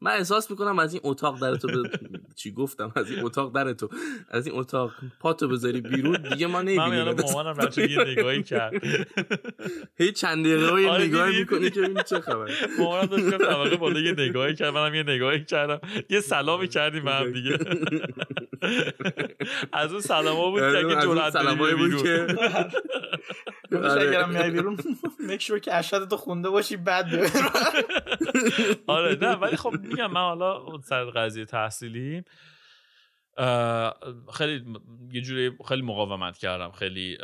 Speaker 2: من احساس می‌کنم از این اتاق در تو ب... [LAUGHS] چی گفتم؟ از این اتاق در تو از این اتاق پاتو بذاری بیرون دیگه ما نمی‌بینیم.
Speaker 1: من مامانم بچه یه نگاهی کرد. [LAUGHS]
Speaker 2: هی چند دقیقه یه آره نگاهی می‌کنی که این چه خبر
Speaker 1: مامانم داشت که [LAUGHS] طبقه بالا یه نگاهی کرد منم یه نگاهی کردم. یه سلامی کردیم به هم دیگه. از اون سلاما بود که اگه جرأت
Speaker 2: سلامایی بود که
Speaker 4: اگرم میای بیرون میک که اشهد تو خونده باشی بعد
Speaker 1: آره نه ولی خب میگم من حالا سر قضیه تحصیلی خیلی یه جوری خیلی مقاومت کردم خیلی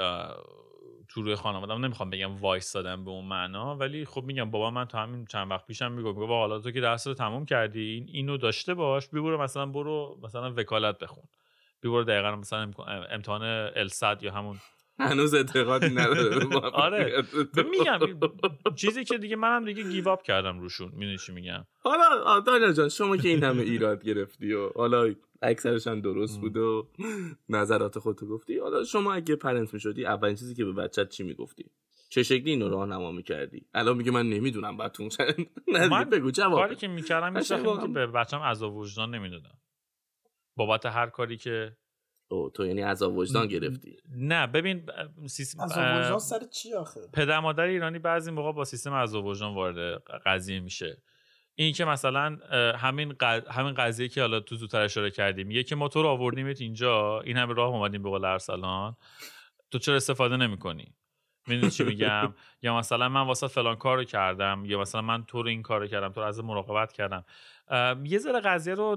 Speaker 1: تو روی خانوادم نمی‌خوام بگم وایس دادم به اون معنا ولی خب میگم بابا من تا همین چند وقت پیشم میگم بابا حالا تو که درس رو تموم کردی این اینو داشته باش. برو مثلا برو مثلا وکالت بخون. برو دقیقا مثلا امتحان LSAT یا همون
Speaker 2: هنوز اعتقادی نداره [LAUGHS]
Speaker 1: آره. میگم چیزی که دیگه منم دیگه give up کردم روشون. می‌دونی چی میگم؟
Speaker 2: حالا دانیال جان شما که این همه ایراد گرفتی و حالا اکثرش هم درست بود و نظرات خودتو گفتی حالا شما اگه پرنت می‌شدی اولین چیزی که به بچت چی می‌گفتی؟ چه شکلی اینو راهنما می‌کردی؟ الان میگه من نمی‌دونم بعدتون
Speaker 1: من
Speaker 2: بگو جواب.
Speaker 1: کاری که می‌کردم که به بچم عذاب وجدان نمی‌دادم. بابت هر کاری که
Speaker 2: او تو یعنی عذاب وجدان گرفتی؟
Speaker 1: نه ببین
Speaker 4: سیستم عذاب وجدان سر چی آخه؟
Speaker 1: پدر مادر ایرانی بعضی موقع با سیستم عذاب وجدان وارد قضیه میشه. این که مثلا همین همین قضیه که حالا تو زودتر اشاره کردیم یه که ما تو رو آوردیمت اینجا این همه راه اومدیم به قول ارسلان تو چرا استفاده نمی‌کنی؟ می‌دونی چی میگم؟ یا مثلا من واسه فلان کارو کردم یا مثلا من تو رو این کارو کردم تو رو از مراقبت کردم. یه ذره قضیه رو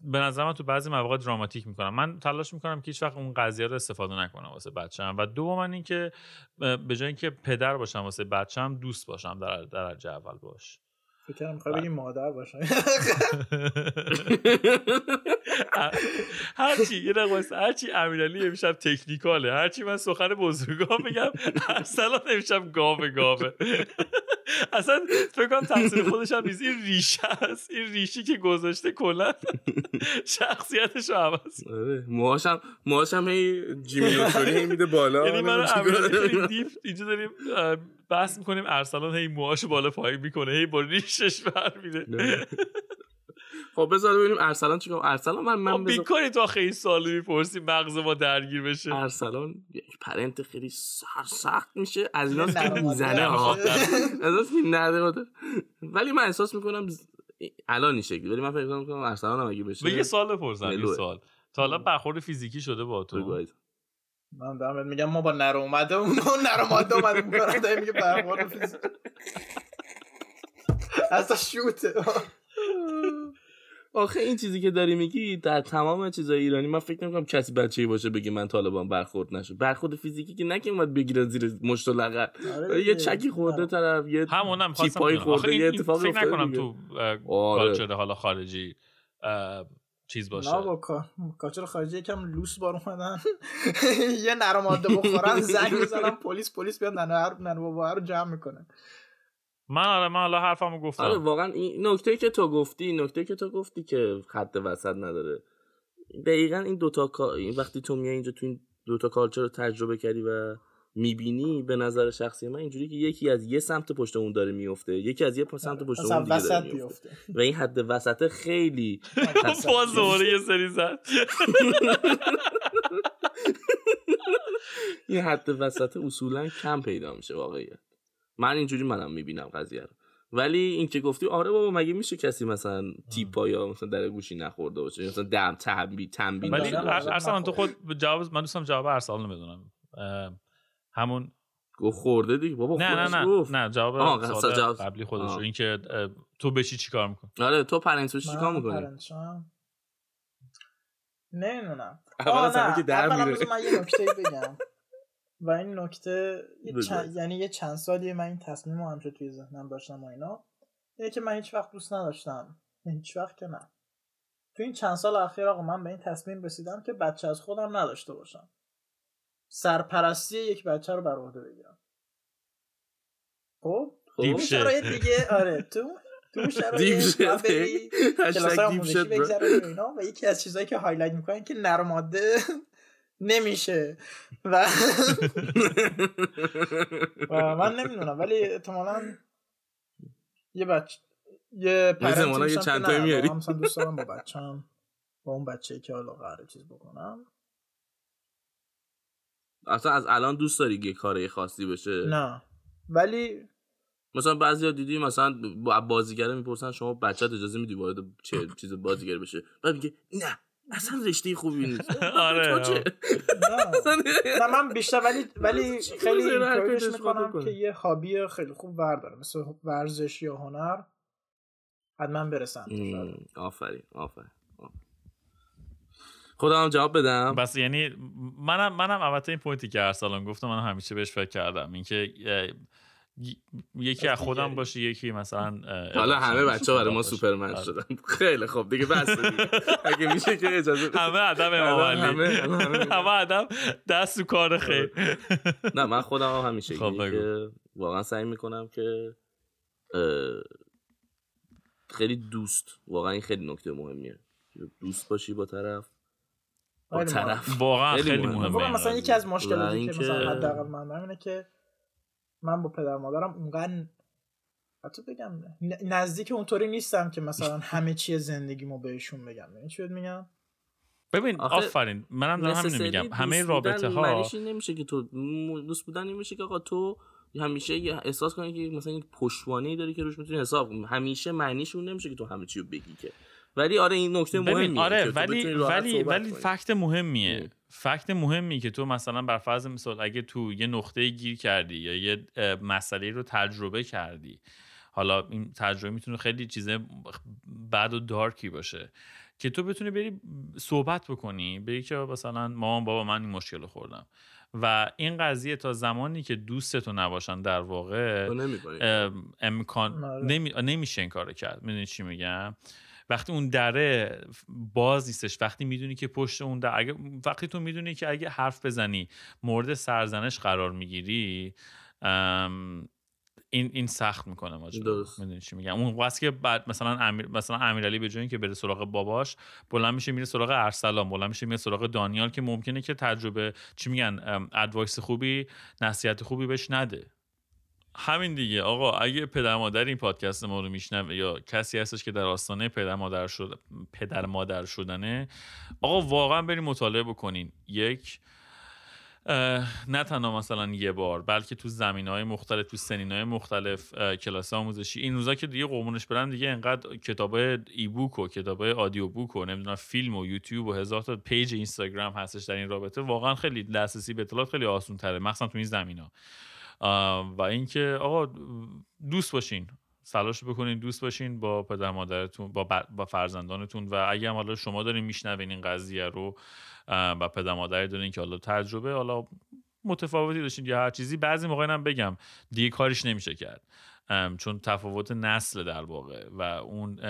Speaker 1: به نظر من تو بعضی مواقع دراماتیک می‌کنم. من تلاش می‌کنم که هیچ وقت اون قضیه رو استفاده نکنم واسه بچه‌م و دوم این که به جای اینکه پدر باشم واسه بچه‌م دوست باشم در درجه اول باش.
Speaker 4: فکر کنم مادر باشم. [LAUGHS] [LAUGHS] [LAUGHS]
Speaker 1: هرچی یه دقیقه. هرچی امیرعلی امشب تکنیکاله. هرچی من سخن بزرگان بگم ارسلان امشب گاوه گاوه. [LAUGHS] اصلا فکر کنم تقصیر خودش هم نیست. این ریشه است. این ریشی که گذاشته کلا [LAUGHS] شخصیتش رو عوض
Speaker 2: آره. موهاشم موهاشم هی جیمی میده بالا.
Speaker 1: یعنی من اینجا داریم بحث می‌کنیم. ارسلان هی موهاشو بالا پایین می‌کنه هی با ریشش برمیده.
Speaker 2: خب بذار ببینیم ارسلان چیکار ارسلان من من بذار
Speaker 1: بیکاری تو خیلی سالی می‌پرسی مغز ما درگیر بشه.
Speaker 2: ارسلان یک پرنت خیلی سرسخت میشه. از اینا که. می‌زنه ها از نرماده. ولی من احساس می‌کنم الان این شکلی. ولی من فکر می‌کنم ارسلان هم اگه بشه
Speaker 1: یه سال بپرسم یه. سال تا حالا برخورد فیزیکی شده با تو.
Speaker 3: من دارم میگم ما با نر اومده اون نر اومده اومده میگه برخورد فیزیک [LAUGHS] اصلا شوته.
Speaker 2: آخه این چیزی که داری میگی در تمام چیزای ایرانی من فکر نمی‌کنم کسی بچه‌ای باشه بگه من طالبان برخورد نشد برخورد فیزیکی که نه که اومد بگیرن زیر مشت و لغت
Speaker 3: آره
Speaker 2: یه. چکی خورده طرف یه
Speaker 1: همونم. آخه
Speaker 2: خورده
Speaker 1: این-
Speaker 2: یه
Speaker 1: این
Speaker 2: اتفاق
Speaker 1: فکر نکنم. تو
Speaker 2: آره.
Speaker 1: کالچر حالا خارجی چیز باشه
Speaker 3: نه با کا- کاچر خارجی یکم لوس بار اومدن [LAUGHS] یه نر ماده بخورن زنگ می‌زنن پلیس پلیس بیاد ننه ننه بابا رو جمع می‌کنن
Speaker 1: من آره من حالا حرفمو
Speaker 2: آره
Speaker 1: گفتم
Speaker 2: واقعا این نکته که تو گفتی نکته که تو گفتی که خط وسط نداره. دقیقا این دوتا کا- این وقتی تو میای اینجا تو این دوتا کالچر رو تجربه کردی و می‌بینی به نظر شخصی من اینجوری که یکی از یه سمت پشت اون داره میفته یکی از یه سمت پشت
Speaker 3: اصلا
Speaker 2: اون دیگه
Speaker 3: وسط
Speaker 2: داره میفته و این حد وسط خیلی
Speaker 1: با زوره یه سری زد. [LAUGHS]
Speaker 2: این حد وسط اصولا کم پیدا میشه واقعیت. من اینجوری منم می‌بینم قضیه رو. ولی این که گفتی آره بابا مگه میشه کسی مثلا تیپا یا مثلا در گوشی نخورده باشه؟ مثلا دم تنبی تنبی
Speaker 1: ولی. ارسلان تو خود جواب من دوستم جواب ارسلان اه، همون
Speaker 2: گفت خورده دیگه. بابا
Speaker 1: نه نه نه
Speaker 2: گفت.
Speaker 1: نه جواب
Speaker 2: جواب-
Speaker 1: قبلی خودش. اینکه اه، تو بشی چیکار می‌کنی؟
Speaker 2: آره تو پرنت بشی چیکار می‌کنی؟
Speaker 4: نمی‌دونم.
Speaker 2: اول از همه که در میره.
Speaker 4: من یه نکته بگم. و این نکته یه. چند- یعنی یه چند سالیه من این تصمیم رو همچه توی ذهنم داشتم و اینا. اینه که من هیچ وقت دوست نداشتم. هیچ وقت که نه. تو این چند سال اخیر آقا من به این تصمیم رسیدم که بچه از خودم نداشته باشم. سرپرستی یک بچه رو بر عهده بگیرم. خب؟ تو
Speaker 1: دیپ شت.
Speaker 4: شرایط دیگه آره. تو تو شرایط. بری کلاسای
Speaker 2: دیپ
Speaker 4: آموزشی و اینا. و یکی از چیزهایی که هایلایت می‌کنن که نر ماده نمیشه. و [LAUGHS] من نمی‌دونم ولی احتمالا یه بچه یه پرنتی
Speaker 2: یه چند تایی میاری.
Speaker 4: مثلا دوست دارم با [LAUGHS] بچم با اون بچه که حالا قراره چیز بکنم.
Speaker 2: اصلا از الان دوست داری یه کار خاصی بشه؟
Speaker 4: نه. ولی
Speaker 2: مثلا بعضیا دیدی مثلا با بازیگره می‌پرسن شما بچت اجازه میدی وارد چه چیز بازیگر بشه بعد میگه نه. اصلا رشته خوبی نیست [LAUGHS]
Speaker 1: آره،.
Speaker 4: نه من بیشتر ولی [LAUGHS] ولی خیلی
Speaker 2: کدومش
Speaker 4: می‌کنم؟ که یه هابی خیلی خوب برداره مثل ورزش یا هنر حتما برسن
Speaker 2: ام، آفرین آفرین. خودم هم جواب بدم
Speaker 1: بس یعنی منم منم البته این پوینتی که ارسلان گفتم من همیشه بهش فکر کردم اینکه یکی از خودم. باشه یکی مثلا
Speaker 2: حالا همه بچه ها برای ما. سوپرمن
Speaker 1: آره.
Speaker 2: شدن خیلی خوب دیگه بس دیگه. اگه میشه که اجازه.
Speaker 1: همه عدم امام علی
Speaker 2: همه-
Speaker 1: عدم دست تو کار خیر
Speaker 2: نه من خودم هم همیشه
Speaker 1: خب.
Speaker 2: که واقعا سعی می‌کنم که خیلی دوست واقعا این خیلی نکته مهمیه دوست باشی با طرف با
Speaker 4: خیلی.
Speaker 2: طرف
Speaker 1: واقعا
Speaker 2: خیلی
Speaker 1: خیلی
Speaker 2: مهمه.
Speaker 4: مثلا. یکی از مشکلاتی
Speaker 2: و
Speaker 4: که مثلا حداقل من اینه که من با پدر مادرم اونقدر حتی بگم نزدیک اونطوری نیستم که مثلا همه چی زندگیمو بهشون بگم. یعنی چی میگم؟
Speaker 1: ببین آفرین. منم دارم
Speaker 2: necessarily
Speaker 1: میگم. همه رابطه ها
Speaker 2: نمیشه که تو دوست بودن این میشه که آقا تو همیشه احساس کنی که مثلا یک پشتوانه داری که روش می‌تونی حساب کنی. همیشه معنیش اون نمیشه که تو همه چی رو بگی که. ولی آره این نکته مهمیه
Speaker 1: آره ولی ولی ولی
Speaker 2: کنی.
Speaker 1: فکت مهمیه. فکت مهمی که تو مثلا بر فرض مثال اگه تو یه نقطه گیر کردی یا یه مسئله رو تجربه کردی حالا این تجربه می‌تونه خیلی چیز بد و دارکی باشه که تو بتونی بری صحبت بکنی بگی که مثلا مامان بابا من این مشکل رو خوردم. و این قضیه تا زمانی که دوستتو نباشن در واقع
Speaker 2: تو
Speaker 1: امکان
Speaker 4: آره.
Speaker 1: نمی... نمیشه این کارو کرد. می‌دونی چی میگم؟ وقتی اون دره باز نیستش وقتی می‌دونی که پشت اون در اگه وقتی تو می‌دونی که اگه حرف بزنی مورد سرزنش قرار می‌گیری این این سخت می‌کنه ماجرا. می‌دونی چی میگم؟ اون واسه که بعد مثلا امیر مثلا امیرعلی به جای اینکه بره سراغ باباش بلند میشه میره سراغ ارسلان بلند میشه میره سراغ دانیال که ممکنه که تجربه چی میگن؟ advice خوبی نصیحت خوبی بهش نده. همین دیگه. آقا اگه پدر مادر این پادکست ما رو میشنوه یا کسی هستش که در آستانه پدر مادر شد پدر مادر شدنه آقا واقعا بریم مطالعه بکنین. یک نه تنها مثلا یه بار بلکه تو زمینه های مختلف تو سنین های مختلف کلاس آموزشی. این روزا که دیگه قربونش برن دیگه انقدر کتاب ebook و کتاب audiobook و نمی‌دونم فیلم و یوتیوب و هزار تا page اینستاگرام هستش در این رابطه واقعا خیلی دسترسی به اطلاعات خیلی آسون تره مخصوصا تو این زمین و اینکه آقا دوست باشین سلاش بکنین دوست باشین با پدر مادرتون با, با فرزندانتون و اگه حالا شما دارین میشنوین این قضیه رو و پدر مادری دارین که حالا تجربه حالا متفاوتی داشتین یا هر چیزی بعضی موقع هم بگم دیگه کاریش نمیشه کرد. چون تفاوت نسل در واقع و اون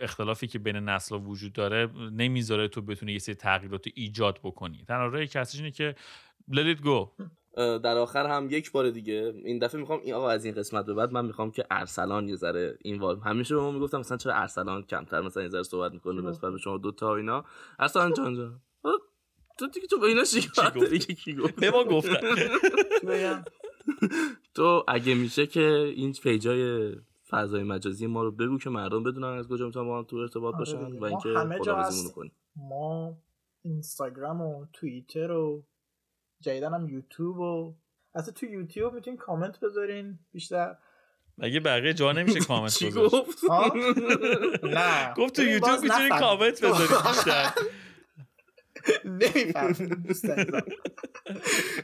Speaker 1: اختلافی که بین نسل وجود داره نمی‌ذاره تو بتونی یه سری تغییرات ایجاد بکنی. تنها راه کسیش اینه که let it go.
Speaker 2: در آخر هم یک بار دیگه این دفعه می‌خوام این آقا از این قسمت به بعد من می‌خوام که ارسلان یه ذره این وال همیشه به ما می‌گفتم مثلا چرا ارسلان کمتر مثلا یه ذره صحبت می‌کنه نسبت به شما دو تا اینا. ارسلان جان جان. تو دیگه تو به اینا شکایت؟ داری؟ که کی گفت؟
Speaker 1: به ما گفتن. [LAUGHS]
Speaker 2: تو اگه میشه که این پیجای فضای مجازی ما رو بگو که مردم بدونن از کجا می‌تونن با هم تو ارتباط
Speaker 4: آره
Speaker 2: باشن. و اینکه. کنیم.
Speaker 4: ما اینستاگرام و توییتر و جدیدن هم یوتیوب و حتی تو یوتیوب می‌تونین کامنت بذارین بیشتر.
Speaker 1: مگه بقیه جا نمیشه [LAUGHS] کامنت
Speaker 2: چی
Speaker 1: گذاشت
Speaker 2: گفت؟
Speaker 4: ها؟ [LAUGHS] نه.
Speaker 1: گفت تو یوتیوب
Speaker 4: باز
Speaker 1: می‌تونی
Speaker 4: نفهمید.
Speaker 1: کامنت [LAUGHS] بذاری بیشتر.
Speaker 4: نمیفهم.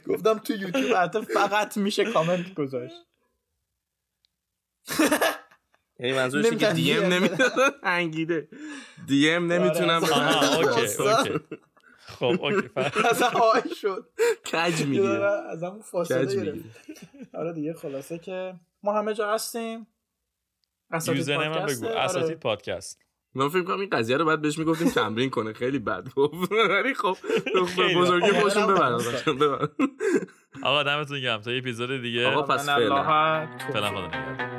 Speaker 4: گفتم تو یوتیوب حتی فقط میشه کامنت گذاشت.
Speaker 2: یعنی منظورش که دی ام
Speaker 4: DM
Speaker 2: نمی‌تونن انگیده. دی ام نمی‌تونم
Speaker 4: آره.
Speaker 1: آها اوکی. اوکی. خب اوکی. [LAUGHS]
Speaker 4: اصلا های شد
Speaker 2: کج می‌گیره
Speaker 4: از همون فاصله گرفت
Speaker 2: می‌گیره
Speaker 4: آره دیگه خلاصه که ما همه جا هستیم اساتید
Speaker 1: یوزر من. بگو
Speaker 4: آره.
Speaker 1: اساتید پادکست
Speaker 2: من فکر کنم این قضیه رو بعد بهش می‌گفتیم تمرین کنه خیلی بد گفت ولی خب [LAUGHS] بزرگی
Speaker 4: بد.
Speaker 2: خودشون ببرن. خودشون ببرن.
Speaker 1: آقا دمتون گرم تا اپیزود دیگه
Speaker 2: آقا پس فعلا
Speaker 1: فعلا خدا نگهدار.